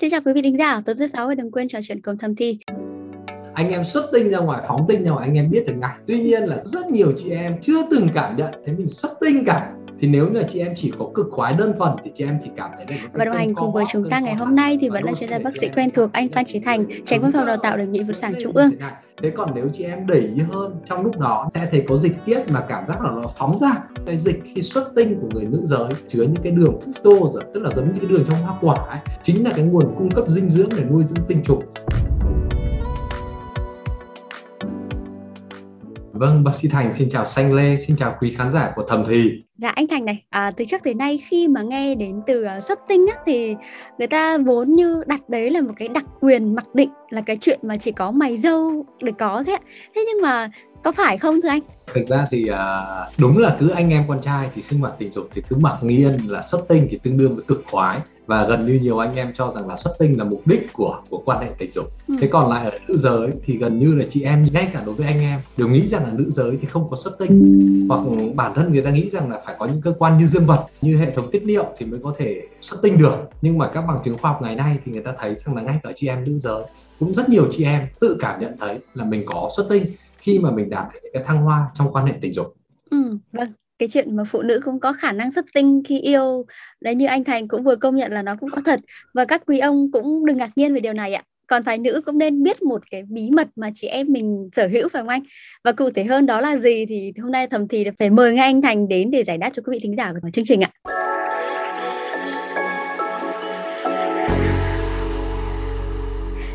Xin chào quý vị thính giả, tối thứ sáu và đừng quên trò chuyện cùng thầm thi. Anh em xuất tinh ra ngoài, phóng tinh ra ngoài anh em biết được ngay. Tuy nhiên là rất nhiều chị em chưa từng cảm nhận thấy mình xuất tinh cả thì nếu như chị em chỉ có cực khoái đơn thuần thì chị em chỉ cảm thấy là và đồng hành cùng với chúng ta ngày hôm nay thì vẫn là chuyên gia bác sĩ quen thuộc anh Phan Trí Thành tránh văn phòng đào tạo bệnh viện phụ sản trung ương. thế còn nếu chị em đẩy hơn trong lúc đó sẽ thấy có dịch tiết mà cảm giác là nó phóng ra. Cái dịch khi xuất tinh của người nữ giới chứa những cái đường fructose tức là giống như cái đường trong hoa quả ấy, chính là cái nguồn cung cấp dinh dưỡng để nuôi dưỡng tinh trùng Vâng, bác sĩ Thành xin chào Xanh Lê, xin chào quý khán giả của Thầm Thì. Dạ anh Thành này, à, từ trước tới nay khi mà nghe đến từ uh, xuất tinh á, thì người ta vốn như đặt đấy là một cái đặc quyền mặc định là cái chuyện mà chỉ có mày dâu để có thế. Thế nhưng mà có phải không thưa anh? Thực ra thì uh, đúng là cứ anh em con trai thì sinh hoạt tình dục thì cứ mặc nghiên là xuất tinh thì tương đương với cực khoái và gần như nhiều anh em cho rằng là xuất tinh là mục đích của của quan hệ tình dục. Ừ. Thế còn lại ở nữ giới thì gần như là chị em ngay cả đối với anh em đều nghĩ rằng là nữ giới thì không có xuất tinh hoặc bản thân người ta nghĩ rằng là phải có những cơ quan như dương vật như hệ thống tiết niệu thì mới có thể xuất tinh được. Nhưng mà các bằng chứng khoa học ngày nay thì người ta thấy rằng là ngay cả chị em nữ giới cũng rất nhiều chị em tự cảm nhận thấy là mình có xuất tinh khi mà mình đạt được cái thăng hoa trong quan hệ tình dục. Ừ, vâng cái chuyện mà phụ nữ cũng có khả năng xuất tinh khi yêu đấy như anh Thành cũng vừa công nhận là nó cũng có thật. Và các quý ông cũng đừng ngạc nhiên về điều này ạ. Còn phái nữ cũng nên biết một cái bí mật mà chị em mình sở hữu phải không anh? Và cụ thể hơn đó là gì thì hôm nay thầm thì phải mời ngay anh Thành đến để giải đáp cho quý vị thính giả của chương trình ạ.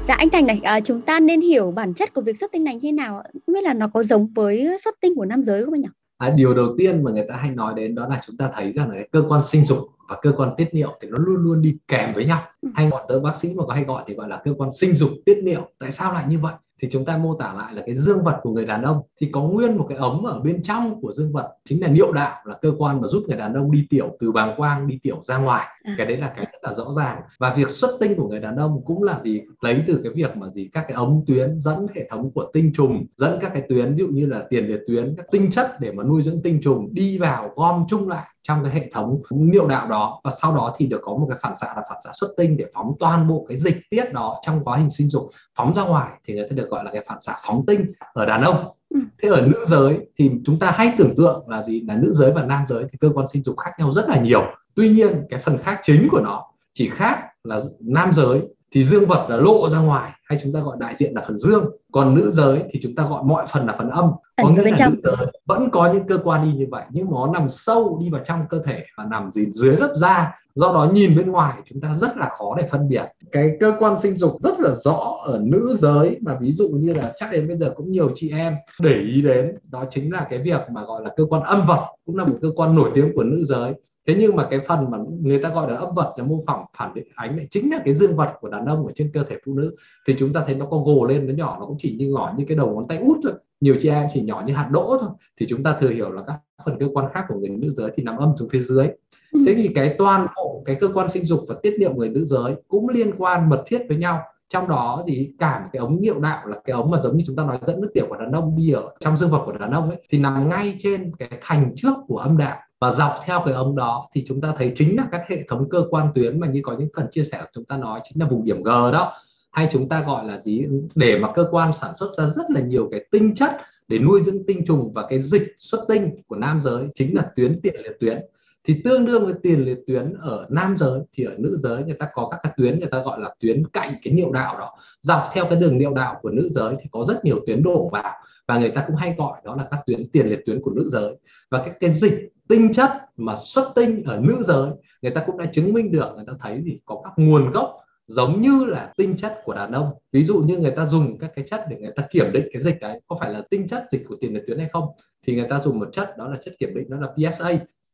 Dạ anh Thành này, à, chúng ta nên hiểu bản chất của việc xuất tinh này như thế nào? Không biết là nó có giống với xuất tinh của nam giới không anh nhỉ? À, điều đầu tiên mà người ta hay nói đến đó là chúng ta thấy rằng là cái cơ quan sinh dục và cơ quan tiết niệu thì nó luôn luôn đi kèm với nhau. Ừ. Hay gọi tới bác sĩ mà có hay gọi thì gọi là cơ quan sinh dục tiết niệu. Tại sao lại như vậy? Thì chúng ta mô tả lại là cái dương vật của người đàn ông. Thì có nguyên một cái ống ở bên trong của dương vật chính là niệu đạo là cơ quan mà giúp người đàn ông đi tiểu từ bàng quang đi tiểu ra ngoài. À. cái đấy là cái rất là rõ ràng. Và việc xuất tinh của người đàn ông cũng là gì? Lấy từ cái việc mà gì? Các cái ống tuyến dẫn hệ thống của tinh trùng dẫn các cái tuyến ví dụ như là tiền liệt tuyến các tinh chất để mà nuôi dưỡng tinh trùng đi vào gom chung lại trong cái hệ thống niệu đạo đó. Và sau đó thì được có một cái phản xạ là phản xạ xuất tinh để phóng toàn bộ cái dịch tiết đó trong quá trình sinh dục phóng ra ngoài. Thì người ta được gọi là cái phản xạ phóng tinh ở đàn ông. Ừ. thế ở nữ giới thì chúng ta hay tưởng tượng là gì? Là nữ giới và nam giới thì cơ quan sinh dục khác nhau rất là nhiều. Tuy nhiên cái phần khác chính của nó chỉ khác là nam giới thì dương vật là lộ ra ngoài hay chúng ta gọi đại diện là phần dương. Còn nữ giới thì chúng ta gọi mọi phần là phần âm có nghĩa nữ giới vẫn có những cơ quan đi như vậy nhưng nó nằm sâu đi vào trong cơ thể và nằm gì dưới lớp da. Do đó nhìn bên ngoài chúng ta rất là khó để phân biệt. Cái cơ quan sinh dục rất là rõ ở nữ giới mà ví dụ như là chắc đến bây giờ cũng nhiều chị em để ý đến đó chính là cái việc mà gọi là cơ quan âm vật cũng là một cơ quan nổi tiếng của nữ giới thế nhưng mà cái phần mà người ta gọi là âm vật là mô phỏng phản định ánh này chính là cái dương vật của đàn ông ở trên cơ thể phụ nữ. Thì chúng ta thấy nó có gồ lên nó nhỏ nó cũng chỉ như nhỏ như cái đầu ngón tay út thôi. Nhiều chị em chỉ nhỏ như hạt đỗ thôi. Thì chúng ta thừa hiểu là các phần cơ quan khác của người nữ giới thì nằm âm xuống phía dưới. Ừ. thế thì cái toàn bộ cái cơ quan sinh dục và tiết niệu người nữ giới cũng liên quan mật thiết với nhau. Trong đó thì cả cái ống niệu đạo là cái ống mà giống như chúng ta nói dẫn nước tiểu của đàn ông đi ở trong dương vật của đàn ông ấy thì nằm ngay trên cái thành trước của âm đạo và dọc theo cái ống đó thì chúng ta thấy chính là các hệ thống cơ quan tuyến mà như có những phần chia sẻ của chúng ta nói, chính là vùng điểm G đó. Hay chúng ta gọi là gì? Để mà cơ quan sản xuất ra rất là nhiều cái tinh chất để nuôi dưỡng tinh trùng và cái dịch xuất tinh của nam giới, chính là tuyến tiền liệt tuyến. Thì tương đương với tiền liệt tuyến ở nam giới thì ở nữ giới người ta có các cái tuyến người ta gọi là tuyến cạnh cái niệu đạo đó. Dọc theo cái đường niệu đạo của nữ giới thì có rất nhiều tuyến đổ vào và người ta cũng hay gọi đó là các tuyến tiền liệt tuyến của nữ giới. Và các cái dịch tinh chất mà xuất tinh ở nữ giới, người ta cũng đã chứng minh được, người ta thấy thì có các nguồn gốc giống như là tinh chất của đàn ông. Ví dụ như người ta dùng các cái chất để người ta kiểm định cái dịch đấy, có phải là tinh chất dịch của tiền liệt tuyến hay không? Thì người ta dùng một chất, đó là chất kiểm định, đó là PSA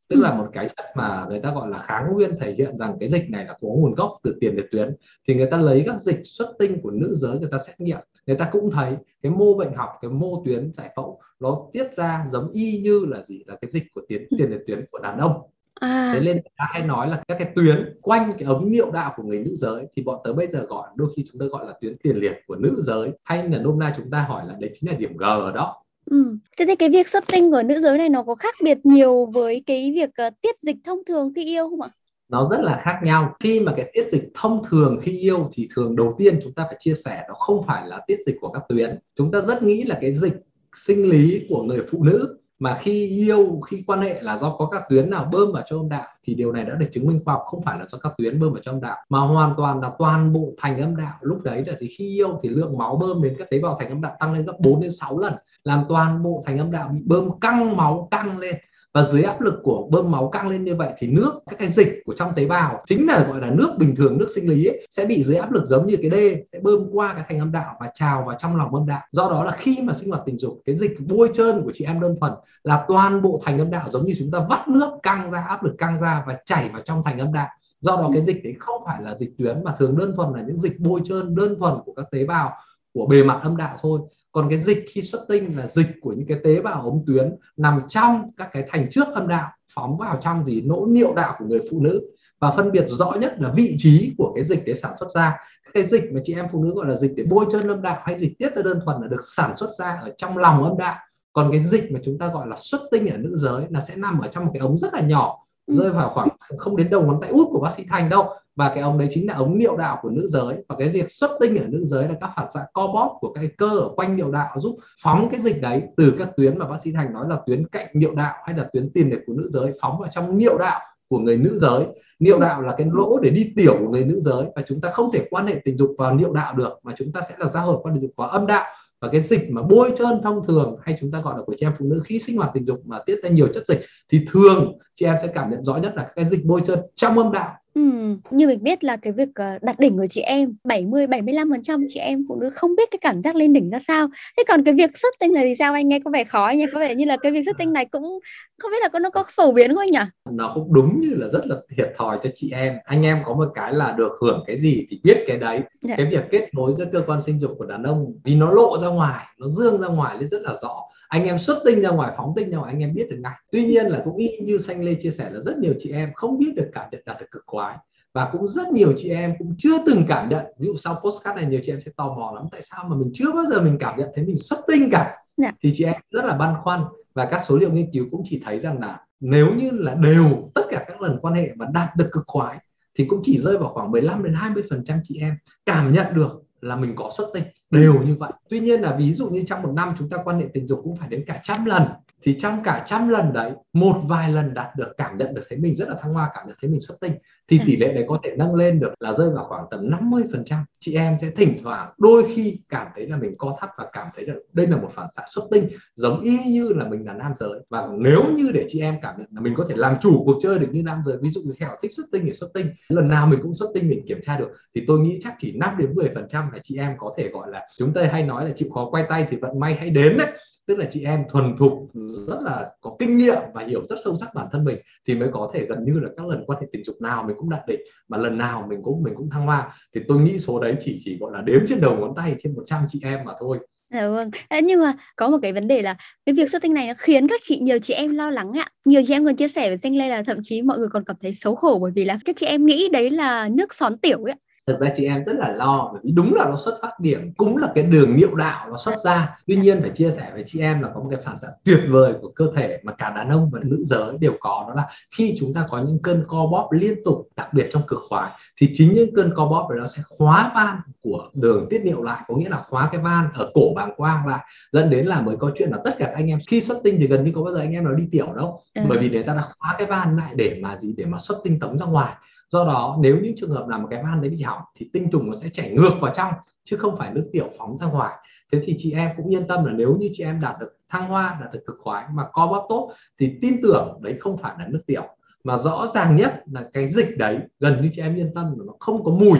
tức là một cái chất mà người ta gọi là kháng nguyên thể hiện rằng cái dịch này là có nguồn gốc từ tiền liệt tuyến. Thì người ta lấy các dịch xuất tinh của nữ giới, người ta xét nghiệm người ta cũng thấy cái mô bệnh học cái mô tuyến giải phẫu nó tiết ra giống y như là gì là cái dịch của tiền tiền liệt tuyến của đàn ông À. Thế nên ta hay nói là các cái tuyến quanh cái ống niệu đạo của người nữ giới thì bọn tớ bây giờ gọi đôi khi chúng ta gọi là tuyến tiền liệt của nữ giới hay là hôm nay chúng ta hỏi là đấy chính là điểm G ở đó Ừ. Thế thì cái việc xuất tinh của nữ giới này nó có khác biệt nhiều với cái việc uh, tiết dịch thông thường khi yêu không ạ? Nó rất là khác nhau. Khi mà cái tiết dịch thông thường khi yêu thì thường đầu tiên chúng ta phải chia sẻ nó không phải là tiết dịch của các tuyến. Chúng ta rất nghĩ là cái dịch sinh lý của người phụ nữ mà khi yêu, khi quan hệ là do có các tuyến nào bơm vào cho âm đạo thì điều này đã được chứng minh khoa học không phải là do các tuyến bơm vào cho âm đạo, mà hoàn toàn là toàn bộ thành âm đạo. Lúc đấy là gì? Khi yêu thì lượng máu bơm đến các tế bào thành âm đạo tăng lên gấp 4 đến 6 lần, làm toàn bộ thành âm đạo bị bơm căng máu căng lên và dưới áp lực của bơm máu căng lên như vậy thì nước các cái dịch của trong tế bào chính là gọi là nước bình thường nước sinh lý ấy, sẽ bị dưới áp lực giống như cái đê sẽ bơm qua cái thành âm đạo và trào vào trong lòng âm đạo. Do đó là khi mà sinh hoạt tình dục cái dịch bôi trơn của chị em đơn thuần là toàn bộ thành âm đạo giống như chúng ta vắt nước căng ra áp lực căng ra và chảy vào trong thành âm đạo. Do đó cái dịch đấy không phải là dịch tuyến mà thường đơn thuần là những dịch bôi trơn đơn thuần của các tế bào của bề mặt âm đạo thôi còn cái dịch khi xuất tinh là dịch của những cái tế bào ống tuyến nằm trong các cái thành trước âm đạo phóng vào trong gì? Nỗ niệu đạo của người phụ nữ. Và phân biệt rõ nhất là vị trí của cái dịch để sản xuất ra. Cái dịch mà chị em phụ nữ gọi là dịch để bôi chân âm đạo hay dịch tiết ra đơn thuần là được sản xuất ra ở trong lòng âm đạo. Còn cái dịch mà chúng ta gọi là xuất tinh ở nữ giới là sẽ nằm ở trong một cái ống rất là nhỏ ừ. rơi vào khoảng không đến đầu ngón tay út của bác sĩ Thành đâu và cái ống đấy chính là ống niệu đạo của nữ giới. Và cái việc xuất tinh ở nữ giới là các phản xạ co bóp của cái cơ ở quanh niệu đạo giúp phóng cái dịch đấy từ các tuyến mà bác sĩ Thành nói là tuyến cạnh niệu đạo hay là tuyến tiền liệt của nữ giới phóng vào trong niệu đạo của người nữ giới. Niệu đạo là cái lỗ để đi tiểu của người nữ giới và chúng ta không thể quan hệ tình dục vào niệu đạo được, mà chúng ta sẽ là giao hợp quan hệ tình dục vào âm đạo. Và cái dịch mà bôi trơn thông thường hay chúng ta gọi là của chị em phụ nữ khi sinh hoạt tình dục mà tiết ra nhiều chất dịch thì thường chị em sẽ cảm nhận rõ nhất là cái dịch bôi trơn trong âm đạo. Ừ, như mình biết là cái việc uh, đặt đỉnh của chị em 70 75% chị em phụ nữ không biết cái cảm giác lên đỉnh ra sao. Thế còn cái việc xuất tinh này thì sao anh nghe có vẻ khó nhỉ? Có vẻ như là cái việc xuất tinh này cũng không biết là có nó có phổ biến không anh nhỉ? Nó cũng đúng như là rất là thiệt thòi cho chị em. Anh em có một cái là được hưởng cái gì thì biết cái đấy. Dạ. Cái việc kết nối giữa cơ quan sinh dục của đàn ông vì nó lộ ra ngoài, nó dương ra ngoài lên rất là rõ anh em xuất tinh ra ngoài phóng tinh ra ngoài anh em biết được ngay tuy nhiên là cũng y như xanh lê chia sẻ là rất nhiều chị em không biết được cảm nhận đạt được cực khoái và cũng rất nhiều chị em cũng chưa từng cảm nhận ví dụ sau postcard này nhiều chị em sẽ tò mò lắm tại sao mà mình chưa bao giờ mình cảm nhận thấy mình xuất tinh cả yeah. Dạ. thì chị em rất là băn khoăn và các số liệu nghiên cứu cũng chỉ thấy rằng là nếu như là đều tất cả các lần quan hệ và đạt được cực khoái thì cũng chỉ rơi vào khoảng 15 đến 20 phần trăm chị em cảm nhận được là mình có xuất tinh. Đều như vậy. Tuy nhiên là ví dụ như trong một năm chúng ta quan hệ tình dục cũng phải đến cả trăm lần thì trong cả trăm lần đấy một vài lần đạt được cảm nhận được thấy mình rất là thăng hoa cảm nhận thấy mình xuất tinh thì ừ. tỷ lệ đấy có thể nâng lên được là rơi vào khoảng tầm 50 phần trăm. Chị em sẽ thỉnh thoảng đôi khi cảm thấy là mình co thắt và cảm thấy là đây là một phản xạ xuất tinh giống y như là mình là nam giới. Và nếu như để chị em cảm nhận là mình có thể làm chủ cuộc chơi được như nam giới ví dụ như theo thích xuất tinh thì xuất tinh lần nào mình cũng xuất tinh mình kiểm tra được thì tôi nghĩ chắc chỉ 5 đến 10 phần trăm là chị em có thể gọi là chúng ta hay nói là chịu khó quay tay thì vận may hay đến đấy tức là chị em thuần thục rất là có kinh nghiệm và hiểu rất sâu sắc bản thân mình thì mới có thể gần như là các lần quan hệ tình dục nào mình cũng đạt đỉnh mà lần nào mình cũng mình cũng thăng hoa thì tôi nghĩ số đấy chỉ chỉ gọi là đếm trên đầu ngón tay trên 100 chị em mà thôi Dạ vâng. Nhưng mà có một cái vấn đề là cái việc xuất tinh này nó khiến các chị nhiều chị em lo lắng ạ. Nhiều chị em còn chia sẻ với danh lê là thậm chí mọi người còn cảm thấy xấu hổ bởi vì là các chị em nghĩ đấy là nước xón tiểu ấy thực ra chị em rất là lo bởi vì đúng là nó xuất phát điểm cũng là cái đường niệu đạo nó xuất ra. Tuy nhiên phải chia sẻ với chị em là có một cái phản xạ tuyệt vời của cơ thể mà cả đàn ông và nữ giới đều có đó là khi chúng ta có những cơn co bóp liên tục đặc biệt trong cực khoái thì chính những cơn co bóp đó sẽ khóa van của đường tiết niệu lại có nghĩa là khóa cái van ở cổ bàng quang lại dẫn đến là mới có chuyện là tất cả anh em khi xuất tinh thì gần như có bao giờ anh em nào đi tiểu đâu. Ừ. bởi vì người ta đã khóa cái van lại để mà gì? Để mà xuất tinh tống ra ngoài do đó, nếu những trường hợp nào mà cái van đấy bị hỏng thì tinh trùng nó sẽ chảy ngược vào trong, chứ không phải nước tiểu phóng ra ngoài. Thế thì chị em cũng yên tâm là nếu như chị em đạt được thăng hoa, đạt được cực khoái mà co bóp tốt thì tin tưởng đấy không phải là nước tiểu. Mà rõ ràng nhất là cái dịch đấy, gần như chị em yên tâm là nó không có mùi.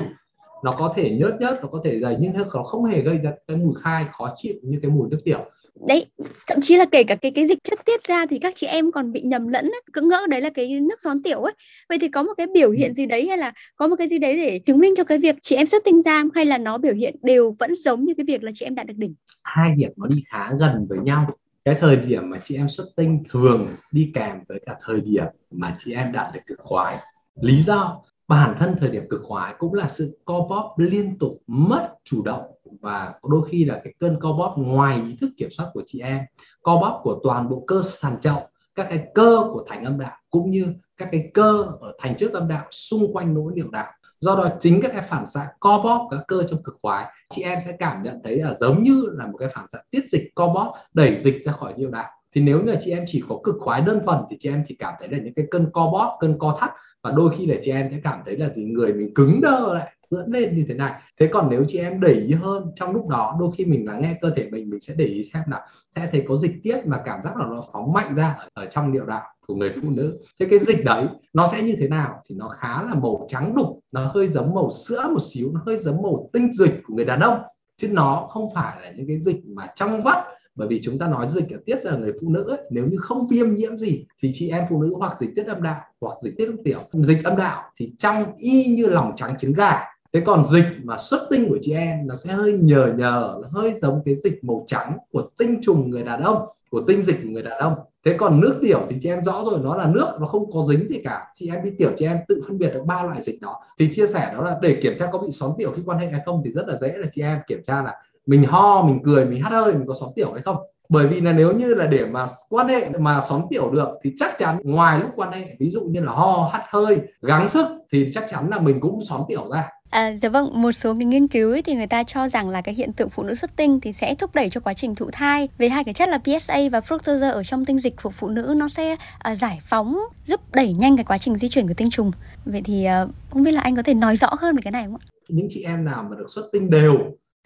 Nó có thể nhớt nhớt, nó có thể dày nhưng nó không hề gây ra cái mùi khai, khó chịu như cái mùi nước tiểu đấy, thậm chí là kể cả cái cái dịch chất tiết ra thì các chị em còn bị nhầm lẫn cứ ngỡ đấy là cái nước gión tiểu ấy. Vậy thì có một cái biểu hiện gì đấy hay là có một cái gì đấy để chứng minh cho cái việc chị em xuất tinh ra hay là nó biểu hiện đều vẫn giống như cái việc là chị em đạt được đỉnh? Hai điểm nó đi khá gần với nhau. Cái thời điểm mà chị em xuất tinh thường đi kèm với cả thời điểm mà chị em đạt được cực khoái. Lý do, bản thân thời điểm cực khoái cũng là sự co bóp liên tục mất chủ động và đôi khi là cái cơn co bóp ngoài ý thức kiểm soát của chị em, co bóp của toàn bộ cơ sàn chậu các cái cơ của thành âm đạo, cũng như các cái cơ ở thành trước âm đạo xung quanh nỗi niệu đạo do đó chính các cái phản xạ co bóp các cơ trong cực khoái, chị em sẽ cảm nhận thấy là giống như là một cái phản xạ tiết dịch co bóp, đẩy dịch ra khỏi niệu đạo thì nếu như chị em chỉ có cực khoái đơn thuần thì chị em chỉ cảm thấy là những cái cơn co bóp, cơn co thắt, và đôi khi là chị em sẽ cảm thấy là gì? Người mình cứng đơ lại ưỡn lên như thế này. Thế còn nếu chị em để ý hơn trong lúc đó đôi khi mình lắng nghe cơ thể mình mình sẽ để ý xem là sẽ thấy có dịch tiết mà cảm giác là nó phóng mạnh ra ở, ở trong niệu đạo của người phụ nữ. Thế cái dịch đấy nó sẽ như thế nào thì nó khá là màu trắng đục nó hơi giống màu sữa một xíu nó hơi giống màu tinh dịch của người đàn ông. Chứ nó không phải là những cái dịch mà trong vắt. Bởi vì chúng ta nói dịch ở tiết ra người phụ nữ ấy, nếu như không viêm nhiễm gì thì chị em phụ nữ hoặc dịch tiết âm đạo hoặc dịch tiết âm tiểu dịch âm đạo thì trong y như lòng trắng trứng gà thế còn dịch mà xuất tinh của chị em nó sẽ hơi nhờ nhờ nó hơi giống cái dịch màu trắng của tinh trùng người đàn ông, của tinh dịch của người đàn ông. Thế còn nước tiểu thì chị em rõ rồi, nó là nước nó không có dính gì cả. Chị em đi tiểu chị em tự phân biệt được ba loại dịch đó. Thì chia sẻ đó là để kiểm tra có bị xóm tiểu khi quan hệ hay không thì rất là dễ là chị em kiểm tra là mình ho, mình cười, mình hắt hơi, mình có xóm tiểu hay không. Bởi vì là nếu như là để mà quan hệ, mà xóm tiểu được thì chắc chắn ngoài lúc quan hệ, ví dụ như là ho hắt hơi, gắng sức thì chắc chắn là mình cũng xóm tiểu ra. À, dạ vâng, một số cái nghiên cứu ấy thì người ta cho rằng là cái hiện tượng phụ nữ xuất tinh thì sẽ thúc đẩy cho quá trình thụ thai vì hai cái chất là PSA và fructose ở trong tinh dịch của phụ nữ nó sẽ uh, giải phóng giúp đẩy nhanh cái quá trình di chuyển của tinh trùng. Vậy thì uh, không biết là anh có thể nói rõ hơn về cái này không ạ? Những chị em nào mà được xuất tinh đều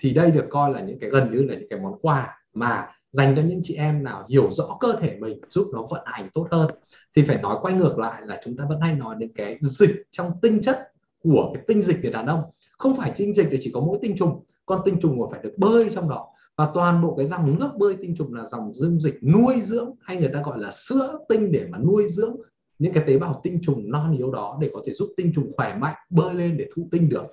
thì đây được coi là những cái gần như là những cái món quà mà dành cho những chị em nào hiểu rõ cơ thể mình giúp nó vận hành tốt hơn thì phải nói quay ngược lại là chúng ta vẫn hay nói đến cái dịch trong tinh chất của cái tinh dịch của đàn ông. Không phải tinh dịch thì chỉ có mỗi tinh trùng, con tinh trùng còn phải được bơi trong đó. Và toàn bộ cái dòng nước bơi tinh trùng là dòng dương dịch nuôi dưỡng hay người ta gọi là sữa tinh để mà nuôi dưỡng những cái tế bào tinh trùng non yếu đó để có thể giúp tinh trùng khỏe mạnh, bơi lên để thụ tinh được.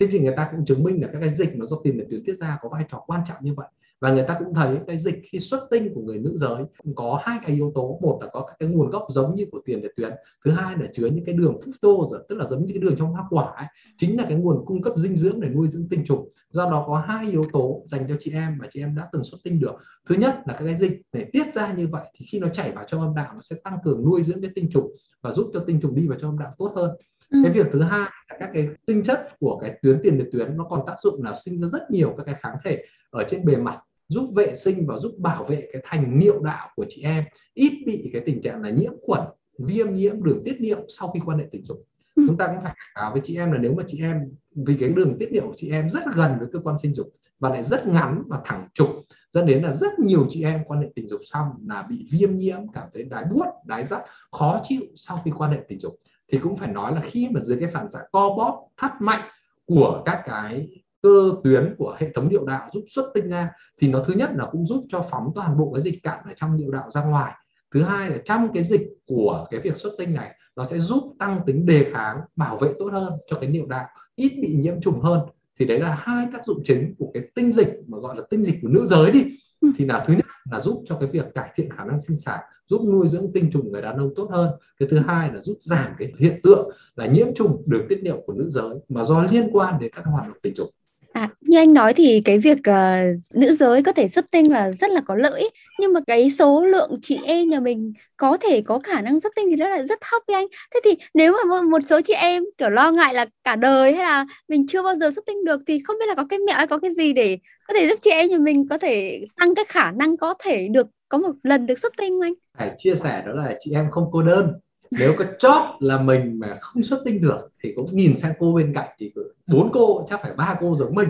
Thế thì người ta cũng chứng minh là các cái dịch mà do tiền liệt tuyến tiết ra có vai trò quan trọng như vậy và người ta cũng thấy cái dịch khi xuất tinh của người nữ giới có hai cái yếu tố. Một là có các cái nguồn gốc giống như của tiền liệt tuyến thứ hai là chứa những cái đường fructose tức là giống như cái đường trong hoa quả ấy. chính là cái nguồn cung cấp dinh dưỡng để nuôi dưỡng tinh trùng. Do đó có hai yếu tố dành cho chị em mà chị em đã từng xuất tinh được. Thứ nhất là các cái dịch để tiết ra như vậy thì khi nó chảy vào trong âm đạo nó sẽ tăng cường nuôi dưỡng cái tinh trùng và giúp cho tinh trùng đi vào trong âm đạo tốt hơn. Ừ. cái việc thứ hai là các cái tinh chất của cái tuyến tiền liệt tuyến nó còn tác dụng là sinh ra rất nhiều các cái kháng thể ở trên bề mặt giúp vệ sinh và giúp bảo vệ cái thành niệu đạo của chị em ít bị cái tình trạng là nhiễm khuẩn viêm nhiễm đường tiết niệu sau khi quan hệ tình dục ừ. chúng ta cũng phải báo với chị em là nếu mà chị em vì cái đường tiết niệu của chị em rất gần với cơ quan sinh dục và lại rất ngắn và thẳng trục dẫn đến là rất nhiều chị em quan hệ tình dục xong là bị viêm nhiễm cảm thấy đái buốt đái rắt khó chịu sau khi quan hệ tình dục thì cũng phải nói là khi mà dưới cái phản xạ co bóp thắt mạnh của các cái cơ tuyến của hệ thống niệu đạo giúp xuất tinh ra thì nó thứ nhất là cũng giúp cho phóng toàn bộ cái dịch cặn ở trong niệu đạo ra ngoài. Thứ hai là trong cái dịch của cái việc xuất tinh này nó sẽ giúp tăng tính đề kháng bảo vệ tốt hơn cho cái niệu đạo ít bị nhiễm trùng hơn. Thì đấy là hai tác dụng chính của cái tinh dịch mà gọi là tinh dịch của nữ giới đi. Ừ. thì là thứ nhất là giúp cho cái việc cải thiện khả năng sinh sản giúp nuôi dưỡng tinh trùng người đàn ông tốt hơn. Cái thứ hai là giúp giảm cái hiện tượng là nhiễm trùng đường tiết niệu của nữ giới mà do liên quan đến các hoạt động tình dục À, như anh nói thì cái việc uh, nữ giới có thể xuất tinh là rất là có lợi. Nhưng mà cái số lượng chị em nhà mình có thể có khả năng xuất tinh thì nó là rất thấp với anh. Thế thì nếu mà một số chị em kiểu lo ngại là cả đời hay là mình chưa bao giờ xuất tinh được thì không biết là có cái mẹo hay có cái gì để có thể giúp chị em nhà mình có thể tăng cái khả năng có thể được có một lần được xuất tinh không anh? Phải chia sẻ đó là chị em không cô đơn nếu có chót là mình mà không xuất tinh được thì cũng nhìn sang cô bên cạnh thì bốn cô, chắc phải ba cô giống mình.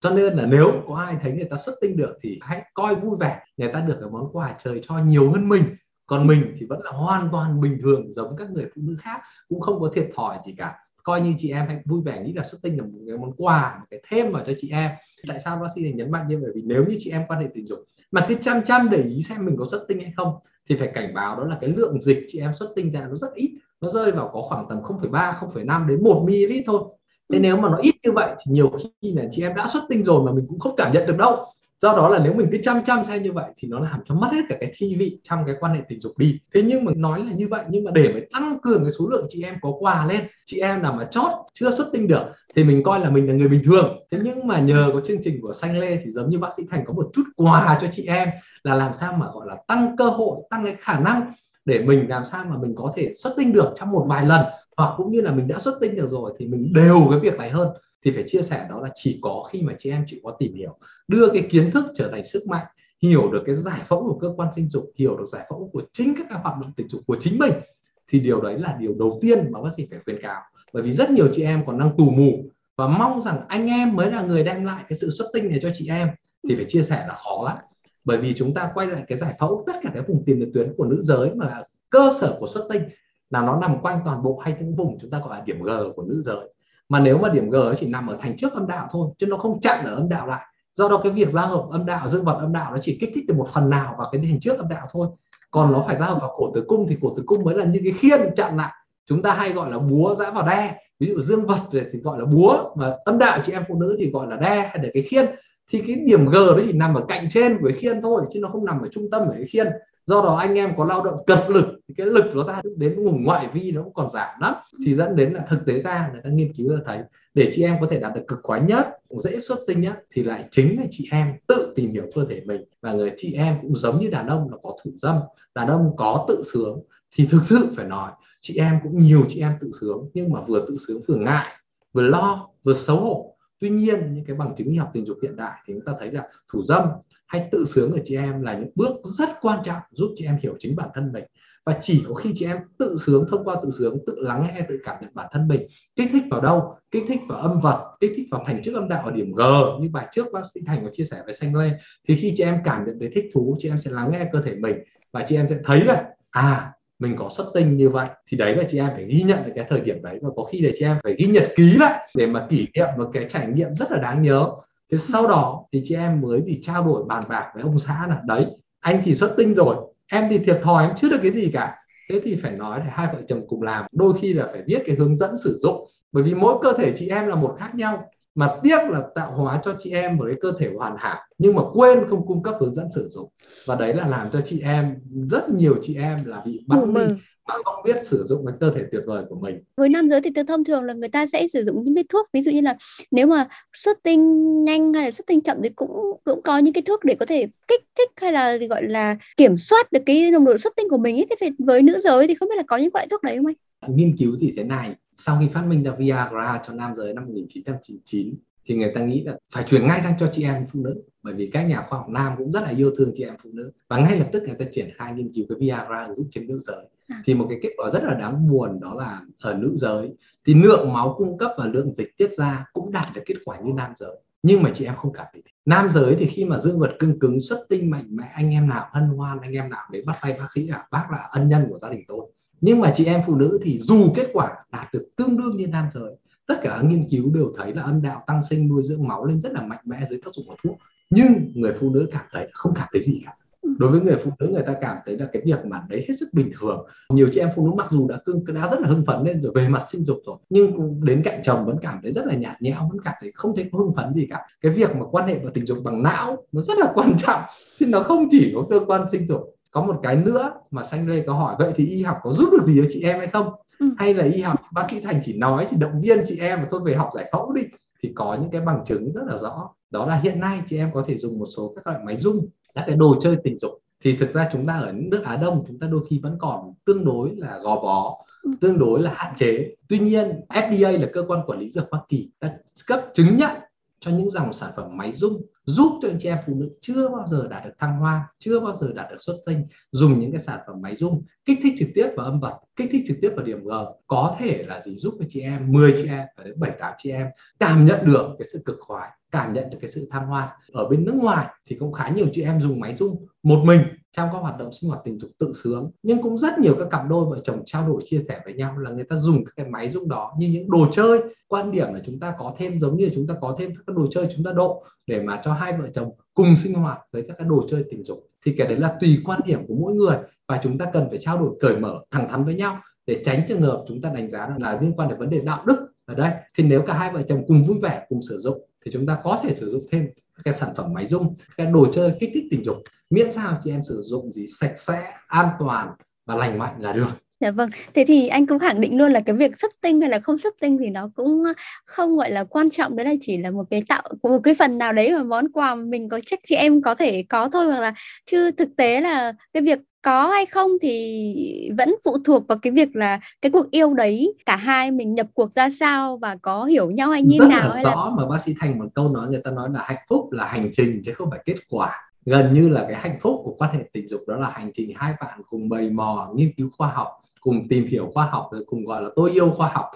Cho nên là nếu có ai thấy người ta xuất tinh được thì hãy coi vui vẻ. Người ta được cái món quà trời cho nhiều hơn mình. Còn mình thì vẫn là hoàn toàn bình thường, giống các người phụ nữ khác, cũng không có thiệt thòi gì cả coi như chị em hãy vui vẻ nghĩ là xuất tinh là một cái món quà một cái thêm vào cho chị em. Tại sao bác sĩ này nhấn mạnh như vậy? Vì nếu như chị em quan hệ tình dục mà cứ chăm chăm để ý xem mình có xuất tinh hay không thì phải cảnh báo đó là cái lượng dịch chị em xuất tinh ra nó rất ít. Nó rơi vào có khoảng tầm 0,3 0,5 đến 1 ml thôi. Thế ừ. nếu mà nó ít như vậy thì nhiều khi là chị em đã xuất tinh rồi mà mình cũng không cảm nhận được đâu do đó là nếu mình cứ chăm chăm xem như vậy thì nó làm cho mất hết cả cái thi vị trong cái quan hệ tình dục đi. Thế nhưng mà nói là như vậy, nhưng mà để mà tăng cường cái số lượng chị em có quà lên, chị em nào mà chót, chưa xuất tinh được, thì mình coi là mình là người bình thường. Thế nhưng mà nhờ có chương trình của xanh lê thì giống như bác sĩ thành có một chút quà cho chị em là làm sao mà, gọi là, tăng cơ hội, tăng cái khả năng để mình làm sao mà mình có thể xuất tinh được trong một vài lần, hoặc cũng như là mình đã xuất tinh được rồi thì mình đều cái việc này hơn thì phải chia sẻ đó là chỉ có khi mà chị em chịu có tìm hiểu, đưa cái kiến thức trở thành sức mạnh, hiểu được cái giải phẫu của cơ quan sinh dục, hiểu được giải phẫu của chính các hoạt động tình dục của chính mình, thì điều đấy là điều đầu tiên mà bác sĩ phải khuyên cáo. Bởi vì rất nhiều chị em còn đang tù mù và mong rằng anh em mới là người đem lại cái sự xuất tinh này cho chị em. Thì phải chia sẻ là khó lắm. Bởi vì chúng ta quay lại cái giải phẫu, tất cả cái vùng tiền liệt tuyến của nữ giới mà cơ sở của xuất tinh là nó nằm quanh toàn bộ hay những vùng chúng ta gọi là điểm G của nữ giới mà nếu mà điểm G nó chỉ nằm ở thành trước âm đạo thôi, chứ nó không chặn ở âm đạo lại. Do đó cái việc giao hợp âm đạo, dương vật âm đạo nó chỉ kích thích được một phần nào vào cái thành trước âm đạo thôi. Còn nó phải giao hợp vào cổ tử cung thì cổ tử cung mới là những cái khiên chặn lại. Chúng ta hay gọi là búa giã vào đe. Ví dụ dương vật thì gọi là búa, mà âm đạo chị em phụ nữ thì gọi là đe hay là cái khiên. Thì cái điểm G nó chỉ nằm ở cạnh trên của cái khiên thôi, chứ nó không nằm ở trung tâm của cái khiên do đó anh em có lao động cật lực thì cái lực nó ra đến vùng ngoại vi nó cũng còn giảm lắm. Thì dẫn đến là thực tế ra người ta nghiên cứu thấy để chị em có thể đạt được cực khoái nhất dễ xuất tinh nhất thì lại chính là chị em tự tìm hiểu cơ thể mình. Và người chị em cũng giống như đàn ông là có thủ dâm đàn ông có tự sướng thì thực sự phải nói chị em cũng nhiều chị em tự sướng nhưng mà vừa tự sướng vừa ngại vừa lo vừa xấu hổ. Tuy nhiên những cái bằng chứng y học tình dục hiện đại thì chúng ta thấy là thủ dâm hay tự sướng ở chị em là những bước rất quan trọng giúp chị em hiểu chính bản thân mình. Và chỉ có khi chị em tự sướng, thông qua tự sướng, tự lắng nghe, tự cảm nhận bản thân mình, kích thích vào đâu? Kích thích vào âm vật, kích thích vào thành trước âm đạo ở điểm G, như bài trước bác sĩ Thành có chia sẻ với xanh lên thì khi chị em cảm nhận thấy thích thú, chị em sẽ lắng nghe cơ thể mình và chị em sẽ thấy là à mình có xuất tinh như vậy. Thì đấy là chị em phải ghi nhận được cái thời điểm đấy. Và có khi để chị em phải ghi nhật ký lại để mà kỷ niệm một cái trải nghiệm rất là đáng nhớ thế sau đó thì chị em mới gì trao đổi bàn bạc với ông xã là đấy anh thì xuất tinh rồi em thì thiệt thòi em chưa được cái gì cả. Thế thì phải nói là hai vợ chồng cùng làm đôi khi là phải viết cái hướng dẫn sử dụng. Bởi vì mỗi cơ thể chị em là một khác nhau mà tiếc là tạo hóa cho chị em một cái cơ thể hoàn hảo nhưng mà quên không cung cấp hướng dẫn sử dụng. Và đấy là làm cho chị em rất nhiều chị em là bị bắt đi không biết sử dụng cái cơ thể tuyệt vời của mình. Với nam giới thì thông thường là người ta sẽ sử dụng những cái thuốc ví dụ như là nếu mà xuất tinh nhanh hay là xuất tinh chậm thì cũng cũng có những cái thuốc để có thể kích thích hay là gọi là kiểm soát được cái nồng độ xuất tinh của mình ấy. Thế với nữ giới thì không biết là có những loại thuốc đấy không anh? Nghiên cứu thì thế này sau khi phát minh ra Viagra cho nam giới năm 1999 thì người ta nghĩ là phải truyền ngay sang cho chị em phụ nữ bởi vì các nhà khoa học nam cũng rất là yêu thương chị em phụ nữ. Và ngay lập tức người ta triển khai nghiên cứu cái Viagra giúp trên nữ giới. À. thì một cái kết quả rất là đáng buồn đó là ở nữ giới thì lượng máu cung cấp và lượng dịch tiết ra cũng đạt được kết quả như nam giới. Nhưng mà chị em không cảm thấy thế. nam giới thì khi mà dương vật cưng cứng xuất tinh mạnh mẽ anh em nào hân hoan anh em nào đến bắt tay bác sĩ là bác là ân nhân của gia đình tôi. Nhưng mà chị em phụ nữ thì dù kết quả đạt được tương đương như nam giới tất cả nghiên cứu đều thấy là âm đạo tăng sinh nuôi dưỡng máu lên rất là mạnh mẽ dưới tác dụng của thuốc nhưng người phụ nữ cảm thấy không cảm thấy gì cả. Ừ. đối với người phụ nữ người ta cảm thấy là cái việc mà đấy hết sức bình thường. Nhiều chị em phụ nữ mặc dù đã cưng đã rất là hưng phấn lên rồi về mặt sinh dục rồi nhưng đến cạnh chồng vẫn cảm thấy rất là nhạt nhẽo vẫn cảm thấy không thấy có hưng phấn gì cả. Cái việc mà quan hệ và tình dục bằng não nó rất là quan trọng chứ nó không chỉ có cơ quan sinh dục. Có một cái nữa mà xanh lê có hỏi vậy thì y học có giúp được gì cho chị em hay không? Ừ. hay là y học bác sĩ thành chỉ nói chỉ động viên chị em mà thôi về học giải phẫu đi thì có những cái bằng chứng rất là rõ. Đó là hiện nay chị em có thể dùng một số các loại máy rung các cái đồ chơi tình dục. Thì thực ra chúng ta ở nước Á Đông chúng ta đôi khi vẫn còn tương đối là gò bó ừ. tương đối là hạn chế. Tuy nhiên FDA là cơ quan quản lý dược Hoa Kỳ đã cấp chứng nhận cho những dòng sản phẩm máy rung, giúp cho anh chị em phụ nữ chưa bao giờ đạt được thăng hoa, chưa bao giờ đạt được xuất tinh, dùng những cái sản phẩm máy rung, kích thích trực tiếp vào âm vật, kích thích trực tiếp vào điểm G, có thể là gì giúp cho chị em 10 chị em và đến 7 8 chị em cảm nhận được cái sự cực khoái, cảm nhận được cái sự thăng hoa. Ở bên nước ngoài thì cũng khá nhiều chị em dùng máy rung một mình trong các hoạt động sinh hoạt tình dục tự sướng, nhưng cũng rất nhiều các cặp đôi vợ chồng trao đổi, chia sẻ với nhau là người ta dùng các cái máy rung đó. Như những đồ chơi, quan điểm là chúng ta có thêm giống như chúng ta có thêm các đồ chơi chúng ta độ để mà cho hai vợ chồng cùng sinh hoạt với các cái đồ chơi tình dục. Thì cái đấy là tùy quan điểm của mỗi người và chúng ta cần phải trao đổi cởi mở, thẳng thắn với nhau để tránh trường hợp chúng ta đánh giá là liên quan đến vấn đề đạo đức ở đây. Thì nếu cả hai vợ chồng cùng vui vẻ, cùng sử dụng thì chúng ta có thể sử dụng thêm cái sản phẩm máy rung cái đồ chơi kích thích tình dục miễn sao chị em sử dụng gì sạch sẽ an toàn và lành mạnh là được. Dạ vâng, thế thì anh cũng khẳng định luôn là cái việc xuất tinh hay là không xuất tinh thì nó cũng không gọi là quan trọng. Đấy là chỉ là một cái tạo một cái phần nào đấy mà món quà mình có chắc chị em có thể có thôi hoặc là chứ thực tế là cái việc có hay không thì vẫn phụ thuộc vào cái việc là cái cuộc yêu đấy cả hai mình nhập cuộc ra sao và có hiểu nhau hay như rất nào là hay rõ là mà bác sĩ thành một câu nói người ta nói là hạnh phúc là hành trình chứ không phải kết quả. Gần như là cái hạnh phúc của quan hệ tình dục đó là hành trình hai bạn cùng bày mò nghiên cứu khoa học cùng tìm hiểu khoa học rồi cùng gọi là tôi yêu khoa học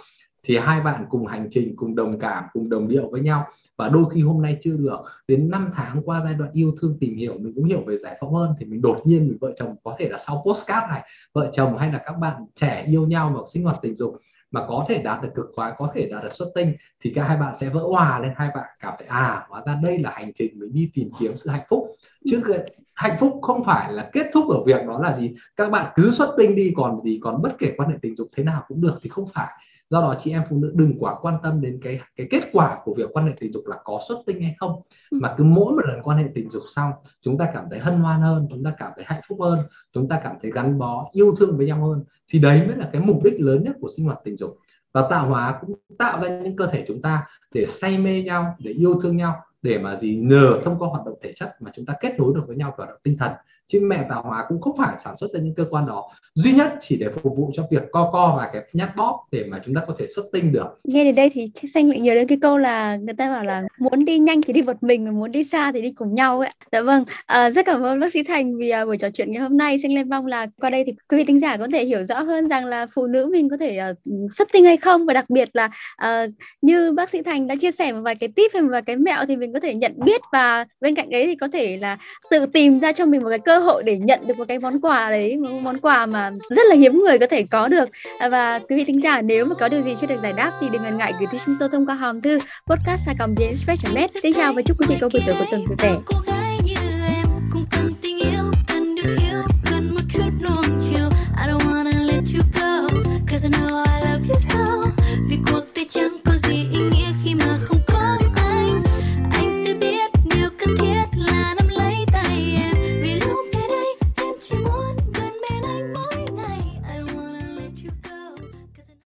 thì hai bạn cùng hành trình, cùng đồng cảm, cùng đồng điệu với nhau. Và đôi khi hôm nay chưa được, đến 5 tháng qua giai đoạn yêu thương tìm hiểu, mình cũng hiểu về giải phóng hơn thì mình đột nhiên mình vợ chồng, có thể là sau postcard này, vợ chồng hay là các bạn trẻ yêu nhau mà sinh hoạt tình dục mà có thể đạt được cực khoái, có thể đạt được xuất tinh, thì cả hai bạn sẽ vỡ hòa lên hai bạn, cảm thấy à hóa ra đây là hành trình mình đi tìm kiếm sự hạnh phúc. Chứ hạnh phúc không phải là kết thúc ở việc đó là gì, các bạn cứ xuất tinh đi, còn gì, còn bất kể quan hệ tình dục thế nào cũng được, thì không phải do đó chị em phụ nữ đừng quá quan tâm đến cái cái kết quả của việc quan hệ tình dục là có xuất tinh hay không. Ừ. mà cứ mỗi một lần quan hệ tình dục xong chúng ta cảm thấy hân hoan hơn chúng ta cảm thấy hạnh phúc hơn chúng ta cảm thấy gắn bó yêu thương với nhau hơn thì đấy mới là cái mục đích lớn nhất của sinh hoạt tình dục. Và tạo hóa cũng tạo ra những cơ thể chúng ta để say mê nhau để yêu thương nhau để mà gì nhờ thông qua hoạt động thể chất mà chúng ta kết nối được với nhau hoạt động tinh thần chứ mẹ tạo hóa cũng không phải sản xuất ra những cơ quan đó. Duy nhất chỉ để phục vụ cho việc co co và cái nhát bóp để mà chúng ta có thể xuất tinh được. Nghe đến đây thì chắc xanh lại nhớ đến cái câu là người ta bảo là muốn đi nhanh thì đi một mình mà muốn đi xa thì đi cùng nhau ấy dạ vâng à, rất cảm ơn bác sĩ thành vì à, buổi trò chuyện ngày hôm nay. Xanh lên mong là qua đây thì quý vị tính giả có thể hiểu rõ hơn rằng là phụ nữ mình có thể uh, xuất tinh hay không. Và đặc biệt là uh, như bác sĩ thành đã chia sẻ một vài cái tip hay một vài cái mẹo thì mình có thể nhận biết và bên cạnh đấy thì có thể là tự tìm ra cho mình một cái cơ hội để nhận được một cái món quà đấy, một món quà mà rất là hiếm người có thể có được. À, và quý vị thính giả, nếu mà có điều gì chưa được giải đáp thì đừng ngần ngại gửi tới chúng tôi thông qua hòm thư podcast net. Xin chào và chúc quý vị có buổi tối cuối tuần vui vẻ.